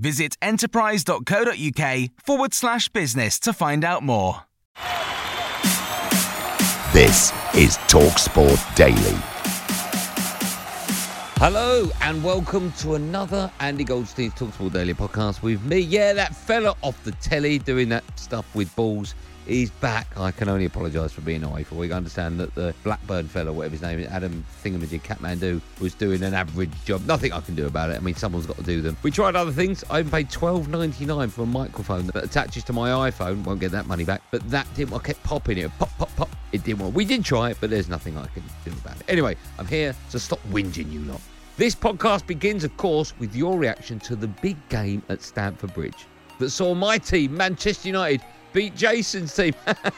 Visit enterprise.co.uk forward slash business to find out more. This is TalkSport Daily. Hello and welcome to another Andy Goldstein's Talksport Daily podcast with me. Yeah, that fella off the telly doing that stuff with balls. He's back. I can only apologise for being away for a week. I understand that the Blackburn fellow, whatever his name is, Adam Thingamajig Kathmandu, was doing an average job. Nothing I can do about it. I mean, someone's got to do them. We tried other things. I even paid twelve ninety nine for a microphone that attaches to my iPhone. Won't get that money back. But that didn't. I kept popping it. Pop, pop, pop. It didn't work. We did try it, but there's nothing I can do about it. Anyway, I'm here to stop whinging you lot. This podcast begins, of course, with your reaction to the big game at Stamford Bridge that saw my team, Manchester United, beat Jason's team.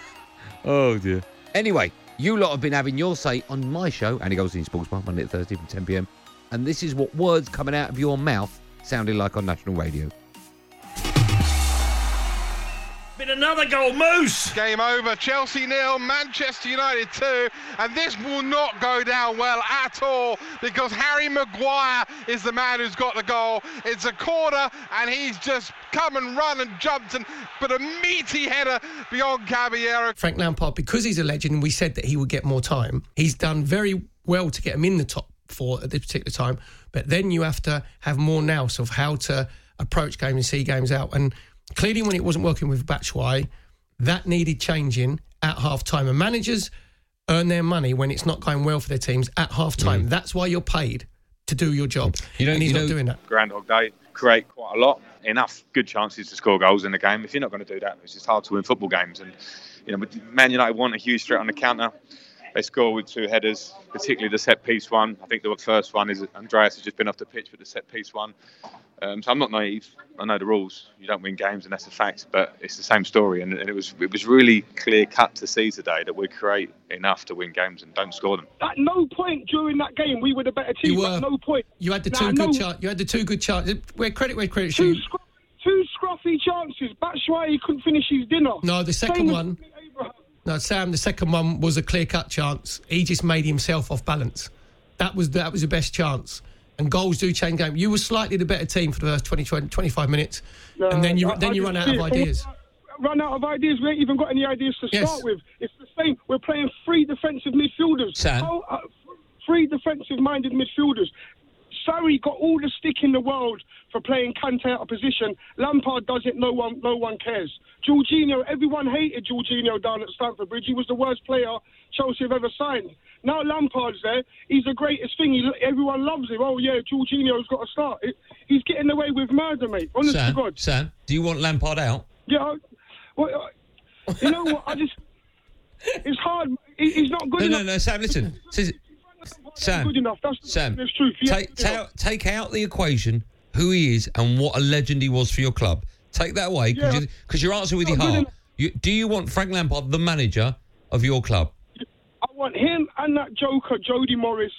oh dear. Anyway, you lot have been having your say on my show, Andy Goldstein Sports Bar, Monday to Thursday from 10 pm. And this is what words coming out of your mouth sounded like on national radio. Been another goal, Moose! Game over. Chelsea nil, Manchester United two, and this will not go down well at all because Harry Maguire is the man who's got the goal. It's a corner, and he's just come and run and jumped and put a meaty header beyond Caballero. Frank Lampard, because he's a legend, and we said that he would get more time. He's done very well to get him in the top four at this particular time, but then you have to have more nous of how to approach games and see games out. And clearly, when it wasn't working with Batshuayi, that needed changing at half time. And managers earn their money when it's not going well for their teams at half time. Mm. That's why you're paid to do your job. You know- and he's you not know- doing that. Grand Groundhog Day create quite a lot, enough good chances to score goals in the game. If you're not going to do that, it's just hard to win football games. And you know, but Man United want a huge threat on the counter. They score with two headers, particularly the set piece one. I think the first one is Andreas has just been off the pitch with the set piece one. Um, so I'm not naive. I know the rules. You don't win games, and that's a fact. But it's the same story, and, and it was it was really clear cut to see today that we create enough to win games and don't score them. At no point during that game we were the better team. You were. At no point. You had the two I good know char- You had the two good chances. Where credit where credit Two, due. scru- two scruffy chances. Batshuayi couldn't finish his dinner. No, the second Same one- Abraham. No, Sam, the second one was a clear cut chance. He just made himself off balance. That was that was the best chance. And goals do change game. You were slightly the better team for the first 20, 20 25 minutes, and then you I- then I you run out of ideas. Run out of ideas. We ain't even got any ideas to Yes. start with. It's the same. We're playing three defensive midfielders. Sam? How, uh, three defensive-minded midfielders. Sarri got all the stick in the world for playing Kante out of position. Lampard does it. No one, no one cares. Jorginho, everyone hated Jorginho down at Stamford Bridge. He was the worst player Chelsea have ever signed. Now Lampard's there. He's the greatest thing. He, everyone loves him. Oh yeah, Jorginho's got to start. He's getting away with murder, mate. Honest to Sam, God. Sam, do you want Lampard out? Yeah. Well, you know what? I just. It's hard. He, he's not good enough. No, enough. no, no, Sam, listen. Sis- Sam, Good enough. That's Sam, That's truth. Yeah, take, yeah. ta- take out the equation who he is and what a legend he was for your club. Take that away because Yeah. you, 'cause you're answering with your heart. You, do you want Frank Lampard the manager of your club? I want him and that joker, Jody Morris,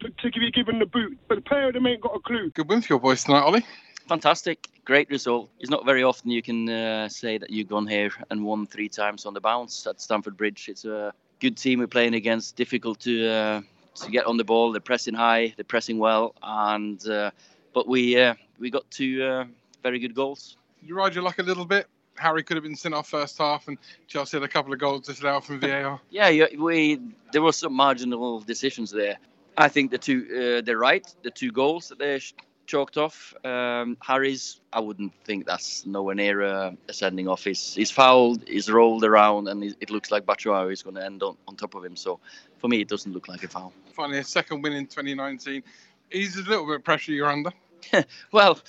to, to be given the boot. But the pair of them ain't got a clue. Good win for your boys tonight, Ole. Fantastic, great result. It's not very often you can uh, say that you've gone here and won three times on the bounce at Stamford Bridge. It's a good team we're playing against. Difficult to uh, to get on the ball. They're pressing high. They're pressing well, and uh, but we uh, we got two uh, very good goals. You ride your luck a little bit. Harry could have been sent off first half, and Chelsea had a couple of goals disallowed from VAR. Yeah, yeah, we there were some marginal decisions there. I think the two uh, they're right. The two goals that they chalked off. Um, Harry's, I wouldn't think that's nowhere near a, a sending off. He's, he's fouled, he's rolled around, and it looks like Batshuayi is going to end on, on top of him. So for me, it doesn't look like a foul. Finally, a second win in 2019. Is a little bit of pressure you're under? well,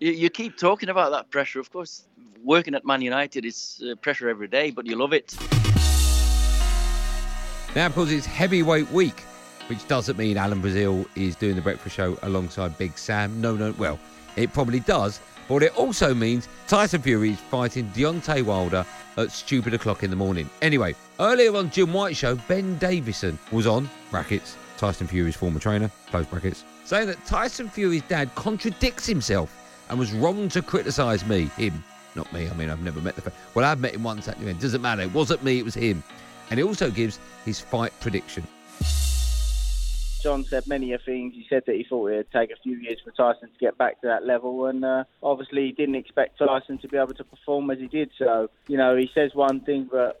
you, you, keep talking about that pressure. Of course, working at Man United is uh, pressure every day, but you love it. Now, because it's heavyweight week, which doesn't mean Alan Brazil is doing the breakfast show alongside Big Sam. No, no, well, it probably does. But it also means Tyson Fury is fighting Deontay Wilder at stupid o'clock in the morning. Anyway, earlier on Jim White show, Ben Davison was on, brackets, Tyson Fury's former trainer, close brackets, saying that Tyson Fury's dad contradicts himself and was wrong to criticise me, him, not me. I mean, I've never met the. Fa- well, I've met him once at the event. Doesn't matter. It wasn't me. It was him. And he also gives his fight prediction. John said many things. He said that he thought it would take a few years for Tyson to get back to that level, and uh, obviously he didn't expect Tyson to be able to perform as he did. So, you know, he says one thing, but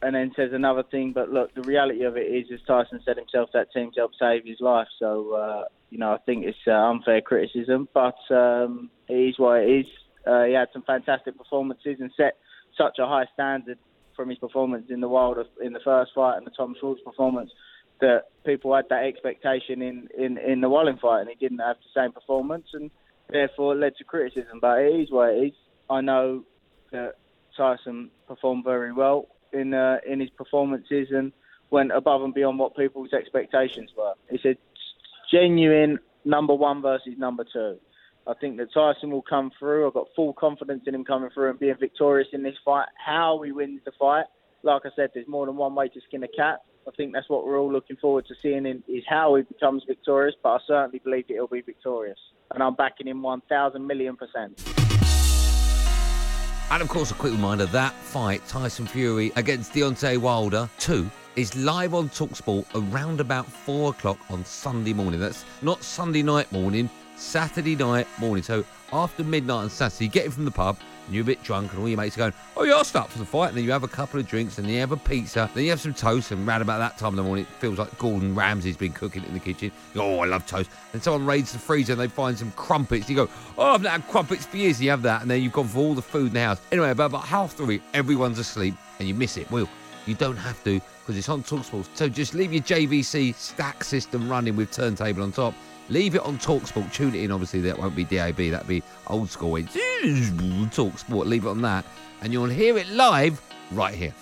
and then says another thing. But look, the reality of it is, as Tyson said himself, that team helped save his life. So, uh, you know, I think it's uh, unfair criticism, but um, it is what it is. Uh, he had some fantastic performances and set such a high standard from his performance in the Wild in the first fight and the Tom Schwarz performance that people had that expectation in, in, in the Wallin fight and he didn't have the same performance and therefore led to criticism. But it is what it is. I know that Tyson performed very well in uh, in his performances and went above and beyond what people's expectations were. It's a genuine number one versus number two. I think that Tyson will come through. I've got full confidence in him coming through and being victorious in this fight. How he wins the fight, like I said, there's more than one way to skin a cat. I think that's what we're all looking forward to seeing in, is how he becomes victorious, but I certainly believe that he'll be victorious. And I'm backing him 1,000 million percent. And of course, a quick reminder that fight, Tyson Fury against Deontay Wilder 2, is live on Talksport around about 4 o'clock on Sunday morning. That's not Sunday night morning, Saturday night morning. So after midnight on Saturday, get in from the pub you're a bit drunk, and all your mates are going, Oh, yeah, I'll start for the fight. And then you have a couple of drinks, and then you have a pizza, then you have some toast, and round about that time of the morning, it feels like Gordon Ramsay's been cooking it in the kitchen. Oh, I love toast. And someone raids the freezer and they find some crumpets. You go, Oh, I've not had crumpets for years. And you have that, and then you've gone for all the food in the house. Anyway, about, about half three, everyone's asleep, and you miss it. Well, you don't have to because it's on Talksport. So just leave your JVC stack system running with turntable on top Leave it on Talksport. Tune it in. Obviously, that won't be DAB. That'd be old school. It's Talksport. Leave it on that, and you'll hear it live right here.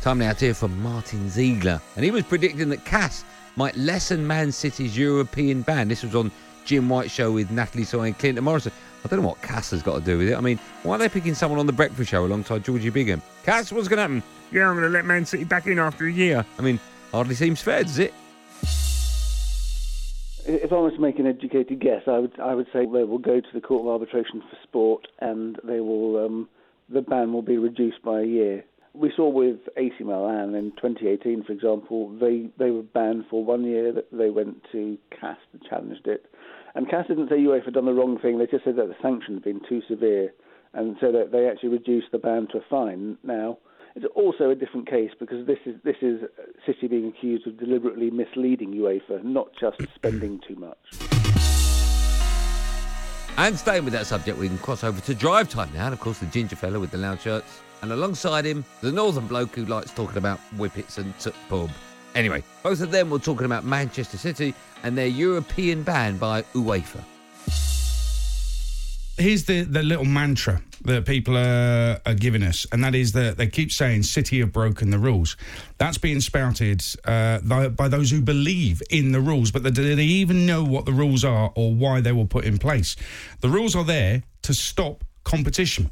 Time now to hear from Martyn Ziegler, and he was predicting that Cass might lessen Man City's European ban. This was on Jim White show with Natalie Sawyer and Clinton Morrison. I don't know what Cass has got to do with it. I mean, why are they picking someone on the breakfast show alongside Georgie Bingham? Cass, what's going to happen? Yeah, I'm going to let Man City back in after a year. I mean, hardly seems fair, does it? If I was to make an educated guess, I would I would say they will go to the Court of Arbitration for Sport, and they will um, the ban will be reduced by a year. We saw with AC Milan in 2018, for example, they they were banned for one year. They went to CAS and challenged it, and CAS didn't say UEFA had done the wrong thing. They just said that the sanctions had been too severe, and so that they actually reduced the ban to a fine. Now it's also a different case because this is this is City being accused of deliberately misleading UEFA, not just spending too much. And staying with that subject, we can cross over to drive time now. And of course, the ginger fella with the loud shirts. And alongside him, the northern bloke who likes talking about whippets and t- pub. Anyway, both of them were talking about Manchester City and their European ban by UEFA here's the, the little mantra that people are, are giving us, and that is that they keep saying City have broken the rules. That's being spouted uh, by, by, those who believe in the rules, but do they even know what the rules are or why they were put in place? The rules are there to stop competition.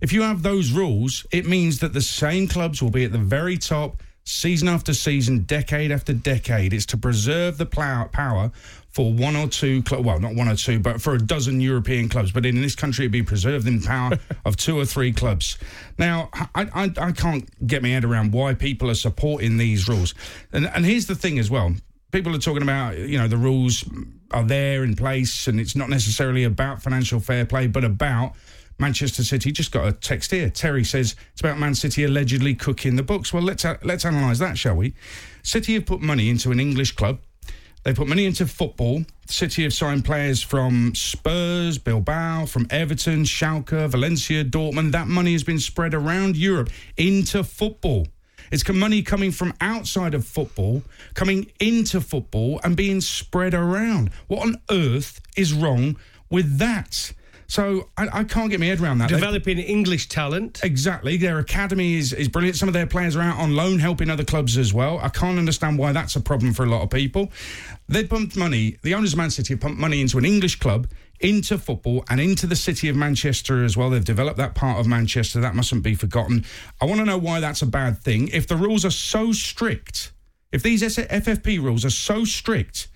If you have those rules, it means that the same clubs will be at the very top season after season, decade after decade. It's to preserve the power for one or two, cl- well, not one or two, but for a dozen European clubs. But in this country, it'd be preserved in power of two or three clubs. Now, I, I, I, can't get my head around why people are supporting these rules. And, and here's the thing as well people are talking about, you know, the rules are there in place and it's not necessarily about financial fair play, but about Manchester City. Just got a text here. Terry says it's about Man City allegedly cooking the books. Well, let's uh, let's analyse that, shall we? City have put money into an English club They put money into football. City have signed players from Spurs, Bilbao, from Everton, Schalke, Valencia, Dortmund. That money has been spread around Europe into football. It's money coming from outside of football, coming into football, and being spread around. What on earth is wrong with that? So I, I can't get my head around that. They've- Developing English talent. Exactly. Their academy is, is brilliant. Some of their players are out on loan helping other clubs as well. I can't understand why that's a problem for a lot of people. They pumped money, the owners of Man City have pumped money into an English club, into football, and into the city of Manchester as well. They've developed that part of Manchester. That mustn't be forgotten. I want to know why that's a bad thing. If the rules are so strict, if these FFP rules are so strict,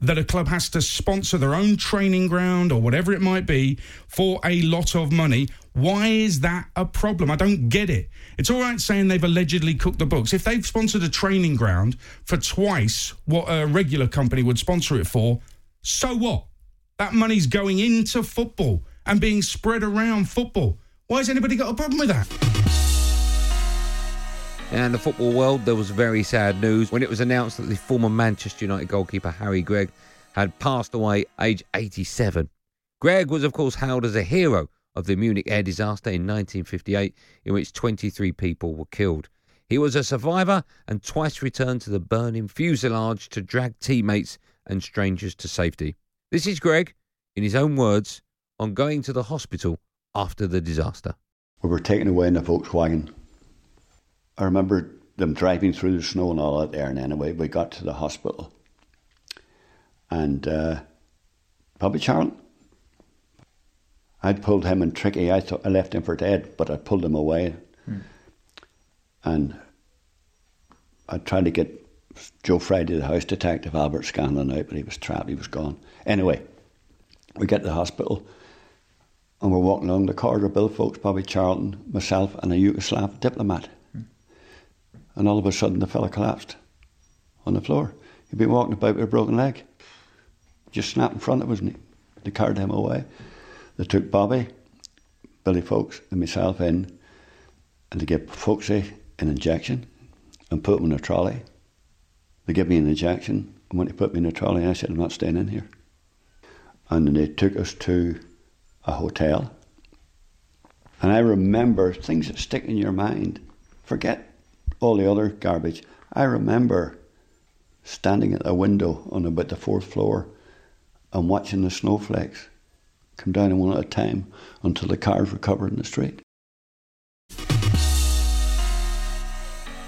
that a club has to sponsor their own training ground or whatever it might be for a lot of money. Why is that a problem? I don't get it. It's all right saying they've allegedly cooked the books. If they've sponsored a training ground for twice what a regular company would sponsor it for, so what? That money's going into football and being spread around football. Why has anybody got a problem with that? And the football world, there was very sad news when it was announced that the former Manchester United goalkeeper Harry Gregg had passed away aged 87. Gregg was, of course, hailed as a hero of the Munich air disaster in 1958, in which 23 people were killed. He was a survivor and twice returned to the burning fuselage to drag teammates and strangers to safety. This is Gregg, in his own words, on going to the hospital after the disaster. We were taken away in a Volkswagen. I remember them driving through the snow and all that there, and anyway, we got to the hospital. And uh, Bobby Charlton, I'd pulled him and tricky. I thought I left him for dead, but I pulled him away. And I tried to get Joe Friday, the house detective, Albert Scanlon out, but he was trapped, he was gone. Anyway, we get to the hospital and we're walking along the corridor, Bill Foulkes, Bobby Charlton, myself, and a Yugoslav diplomat. And all of a sudden, the fella collapsed on the floor. He'd been walking about with a broken leg. Just snapped in front of us, and he- they carried him away. They took Bobby, Billy Foulkes, and myself in, and they gave Folksy an injection and put him in a trolley. They gave me an injection, and when they put me in a trolley, I said, I'm not staying in here. And then they took us to a hotel. And I remember things that stick in your mind. Forget all the other garbage. I remember standing at a window on about the fourth floor and watching the snowflakes come down one at a time until the cars were covered in the street.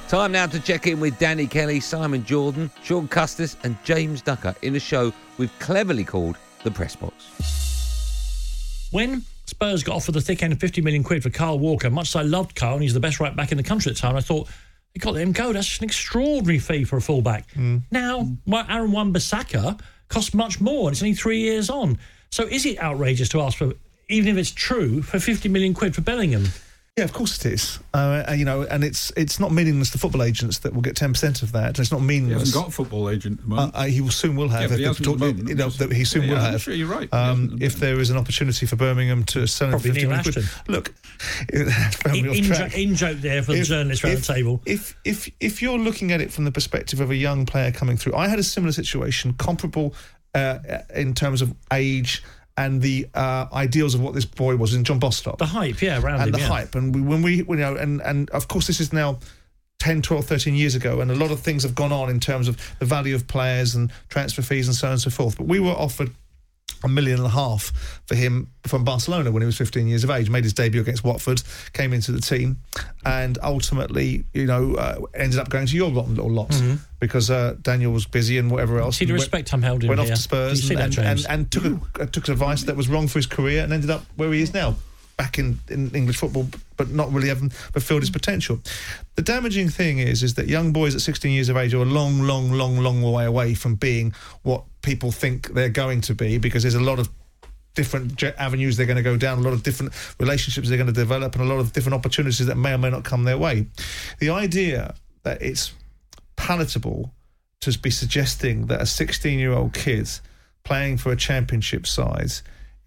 Time now to check in with Danny Kelly, Simon Jordan, Sean Custis, and James Ducker in a show we've cleverly called The Press Box. When Spurs got offered the thick end of 50 million quid for Carl Walker, much as I loved Carl and he's the best right back in the country at the time, I thought, they got let him go. That's just an extraordinary fee for a fullback. Hmm. Now, well, Aaron Wan-Bissaka costs much more and it's only three years on. So is it outrageous to ask for, even if it's true, for 50 million quid for Bellingham? Yeah, of course it is. Uh, uh, you know, and it's it's not meaningless to football agents that will get ten percent of that. It's not meaningless. He hasn't got a football agent at the Uh, moment. uh, he will soon will have. Yeah, if he hasn't talk- moment. you know, that he soon Yeah, will I'm have. sure you're right. Um, if there is an opportunity for Birmingham to sell him for Probably fifty Neil million quid, look, that's In, in, jo- in joke there for the If- journalists around if- the table. If if if you're looking at it from the perspective of a young player coming through, I had a similar situation, comparable uh, in terms of age and the uh, ideals of what this boy was in John Bostock. The hype, yeah, around and him, the yeah. hype, and we, when we, you know, and and of course this is now. 10, 12, 13 years ago, and a lot of things have gone on in terms of the value of players and transfer fees and so on and so forth. But we were offered a million and a half for him from Barcelona when he was 15 years of age. Made his debut against Watford, came into the team, and ultimately, you know, uh, ended up going to your lot, little lot Mhm. because uh, Daniel was busy and whatever else. See the respect I'm held in Went off to Spurs Do you see and, that, and, and, and took a, took advice that was wrong for his career and ended up where he is now. Back in, in English football, but not really having fulfilled his potential. The damaging thing is, is that young boys at 16 years of age are a long, long, long, long way away from being what people think they're going to be because there's a lot of different avenues they're going to go down, a lot of different relationships they're going to develop, and a lot of different opportunities that may or may not come their way. The idea that it's palatable to be suggesting that a 16 year old kid playing for a championship side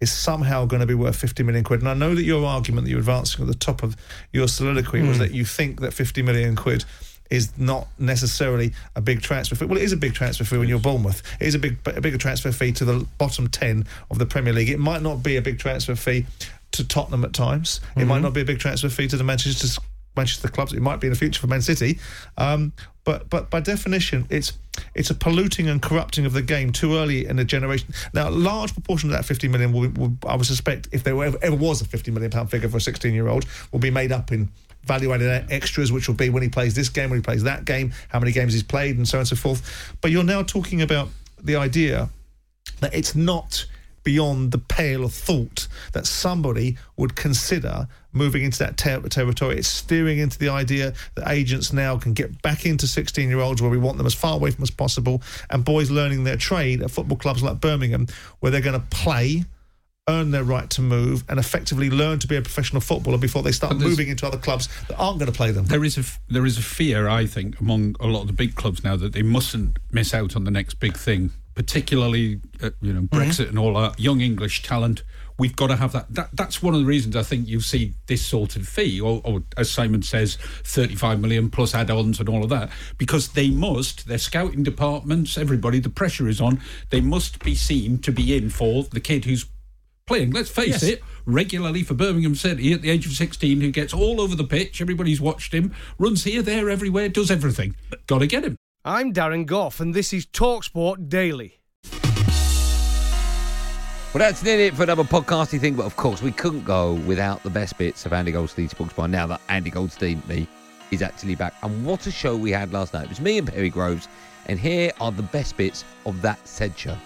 is somehow going to be worth 50 million quid. And I know that your argument that you're advancing at the top of your soliloquy was Hmm. that you think that 50 million quid is not necessarily a big transfer fee. Well, it is a big transfer fee when you're Bournemouth. It is a big, a bigger transfer fee to the bottom ten of the Premier League. It might not be a big transfer fee to Tottenham at times. It might not be a big transfer fee to the Manchester Manchester clubs. It might be in the future for Man City, um, but but by definition, it's it's a polluting and corrupting of the game too early in a generation. Now, a large proportion of that 50 million will, will I would suspect, if there ever, ever was a 50 million pound figure for a 16 year old, will be made up in value-added extras, which will be when he plays this game, when he plays that game, how many games he's played, and so on and so forth. But you're now talking about the idea that it's not beyond the pale of thought that somebody would consider moving into that ter- territory. It's steering into the idea that agents now can get back into 16 year olds where we want them as far away from as possible, and boys learning their trade at football clubs like Birmingham, where they're going to play. Earn their right to move and effectively learn to be a professional footballer before they start moving into other clubs that aren't going to play them. There is a there is a fear, I think, among a lot of the big clubs now that they mustn't miss out on the next big thing, particularly uh, you know Brexit and all that young English talent. We've got to have that. that. That's one of the reasons I think you see this sort of fee, or, or as Simon says, thirty-five million plus add-ons and all of that, because they must. Their scouting departments, everybody, the pressure is on. They must be seen to be in for the kid who's playing, let's face Yes. it, regularly for Birmingham City at the age of 16, who gets all over the pitch. Everybody's watched him, runs here, there, everywhere, does everything. Got to get him. I'm Darren Gough, and this is Talksport Daily. Well, that's nearly it for another podcasty thing, but of course, we couldn't go without the best bits of Andy Goldstein's books by now that Andy Goldstein, me, is actually back. And what a show we had last night. It was me and Perry Groves, and here are the best bits of that said show.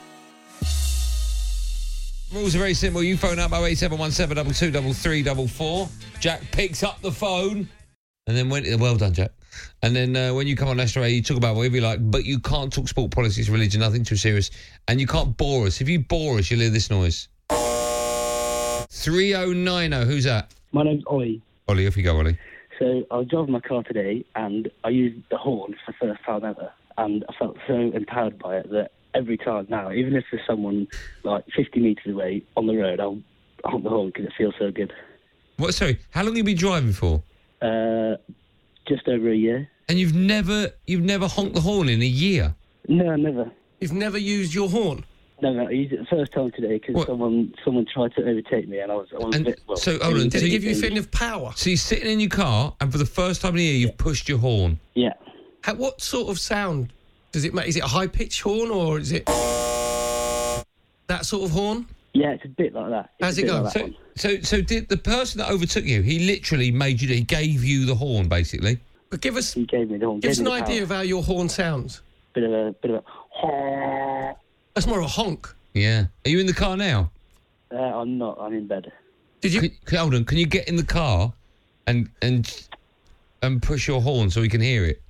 Rules are very simple. You phone up 08717 223344. Jack picks up the phone, and then when well done, Jack. And then uh, when you come on Leicester, you talk about whatever you like, but you can't talk sport, politics, religion, nothing too serious, and you can't bore us. If you bore us, you'll hear this noise. 3090, who's that? My name's Ollie. Ollie, off you go, Ollie. So I was driving my car today and I used the horn for the first time ever. And I felt so empowered by it that every time now, even if there's someone like 50 metres away on the road, I'll honk the horn because it feels so good. What? Sorry, how long have you been driving for? Uh, just over a year. And you've never, you've never honked the horn in a year. No, never. You've never used your horn? No, no, I used it the first time today because someone someone tried to overtake me and I was, I was a bit, well, So hold on, Did it give you a feeling of power? So you're sitting in your car, and for the first time in a year, you've pushed your horn. Yeah. How, what sort of sound does it make? Is it a high pitched horn or is it that sort of horn? Yeah, it's a bit like that. It's How's it bit go? like So, so, so did the person that overtook you? He literally made you. He gave you the horn, basically. But give us, He gave me the horn. give us an idea power. of how your horn sounds. Bit of a bit of a. That's more of a honk. Yeah. Are you in the car now? Uh, I'm not. I'm in bed. Did you? Can, can- hold on. Can you get in the car and and and push your horn so we can hear it?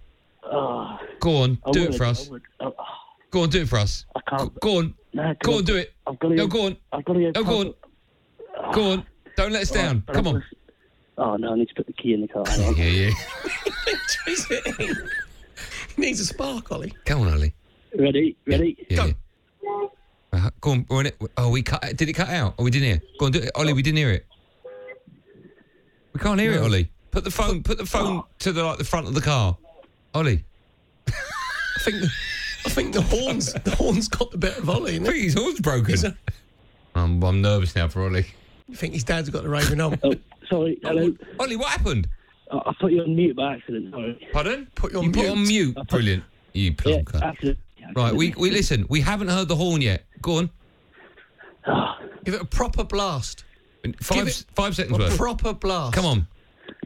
Oh, Go on, I do would, it for us. Would. Oh, Go on, do it for us. I can't. Go, go on, No, go I've on, do it. I've got to. No, go on. I've got to go. No, go on. Go on. Don't let us down. but Come I've on. got Oh no! I need to put the key in the car. Hang on. Yeah, yeah. Trace it. He needs a spark, Ollie. Go on, Ollie. Ready? Ready? Yeah. yeah. Uh, go on. we're in it. Oh, we cut. Did it cut out? Oh, we didn't hear. it. Go on, do it, Ollie. We didn't hear it. We can't hear it, Ollie. Put the phone. Put the phone to the like the front of the car, Ollie. I think the, I think the horns the horns got the better of Ollie. I innit? think his horn's broken. Is it? I'm, I'm nervous now for Ollie. You think his dad's got the raving on. Oh, sorry. Oh, hello. Ollie, what happened? I I put you on mute by accident. Sorry. Pardon? Put you on You put mute. on mute. Brilliant. You Yeah, plonker. accident. Right, we, we listen. We haven't heard the horn yet. Go on. Give it a proper blast. Five it five seconds worth A worth. proper blast. Come on.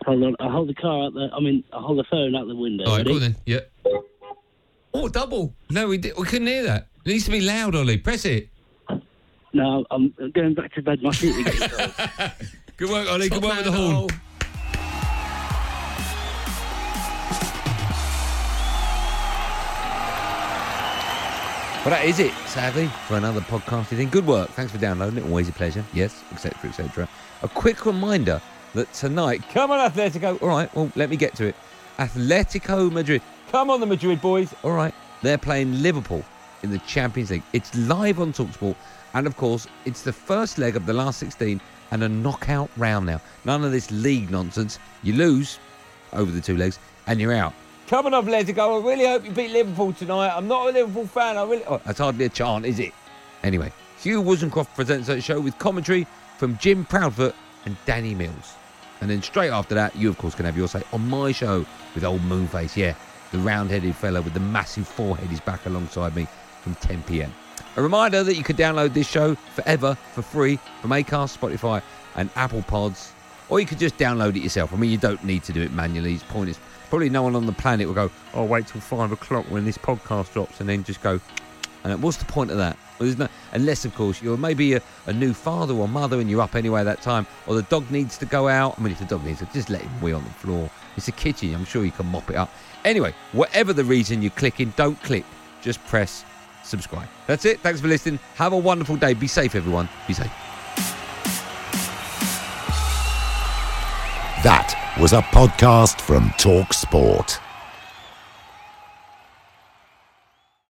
Hold on. I hold the car out the. I mean, I hold the phone out the window. All right, go on then. Yeah. Oh, double. No, we did, we couldn't hear that. It needs to be loud, Ollie. Press it. No, I'm going back to bed. My feet are getting cold. Good work, Ollie. Good work with the man, horn. Well, that is it, sadly, for another podcasting thing. Good work. Thanks for downloading it. Always a pleasure. Yes, etc., etc. A quick reminder that tonight, come on, Atletico. All right, well, let me get to it. Atletico Madrid. Come on, the Madrid boys. All right, they're playing Liverpool in the Champions League. It's live on Talksport, and of course, it's the first leg of the last 16 and a knockout round now. None of this league nonsense. You lose over the two legs, and you're out. Come on, Atletico. I really hope you beat Liverpool tonight. I'm not a Liverpool fan. I really. Oh, that's hardly a chant, is it? Anyway, Hugh Wozencroft presents that show with commentary from Jim Proudfoot and Danny Mills. And then straight after that, you of course can have your say on my show with old Moonface. Yeah, the round-headed fella with the massive forehead is back alongside me from 10 p.m. A reminder that you can download this show forever for free from Acast, Spotify, and Apple Pods, or you could just download it yourself. I mean, you don't need to do it manually. It's is Probably no one on the planet will go, "Oh, wait till five o'clock when this podcast drops," and then just go. And what's the point of that? Well, no, unless, of course, you're maybe a, a new father or mother and you're up anyway at that time, or the dog needs to go out. I mean, if the dog needs to, just let him wee on the floor. It's a kitchen. I'm sure you can mop it up. Anyway, whatever the reason you're clicking, don't click. Just press subscribe. That's it. Thanks for listening. Have a wonderful day. Be safe, everyone. Be safe. That was a podcast from Talk Sport.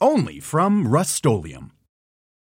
Only from Rust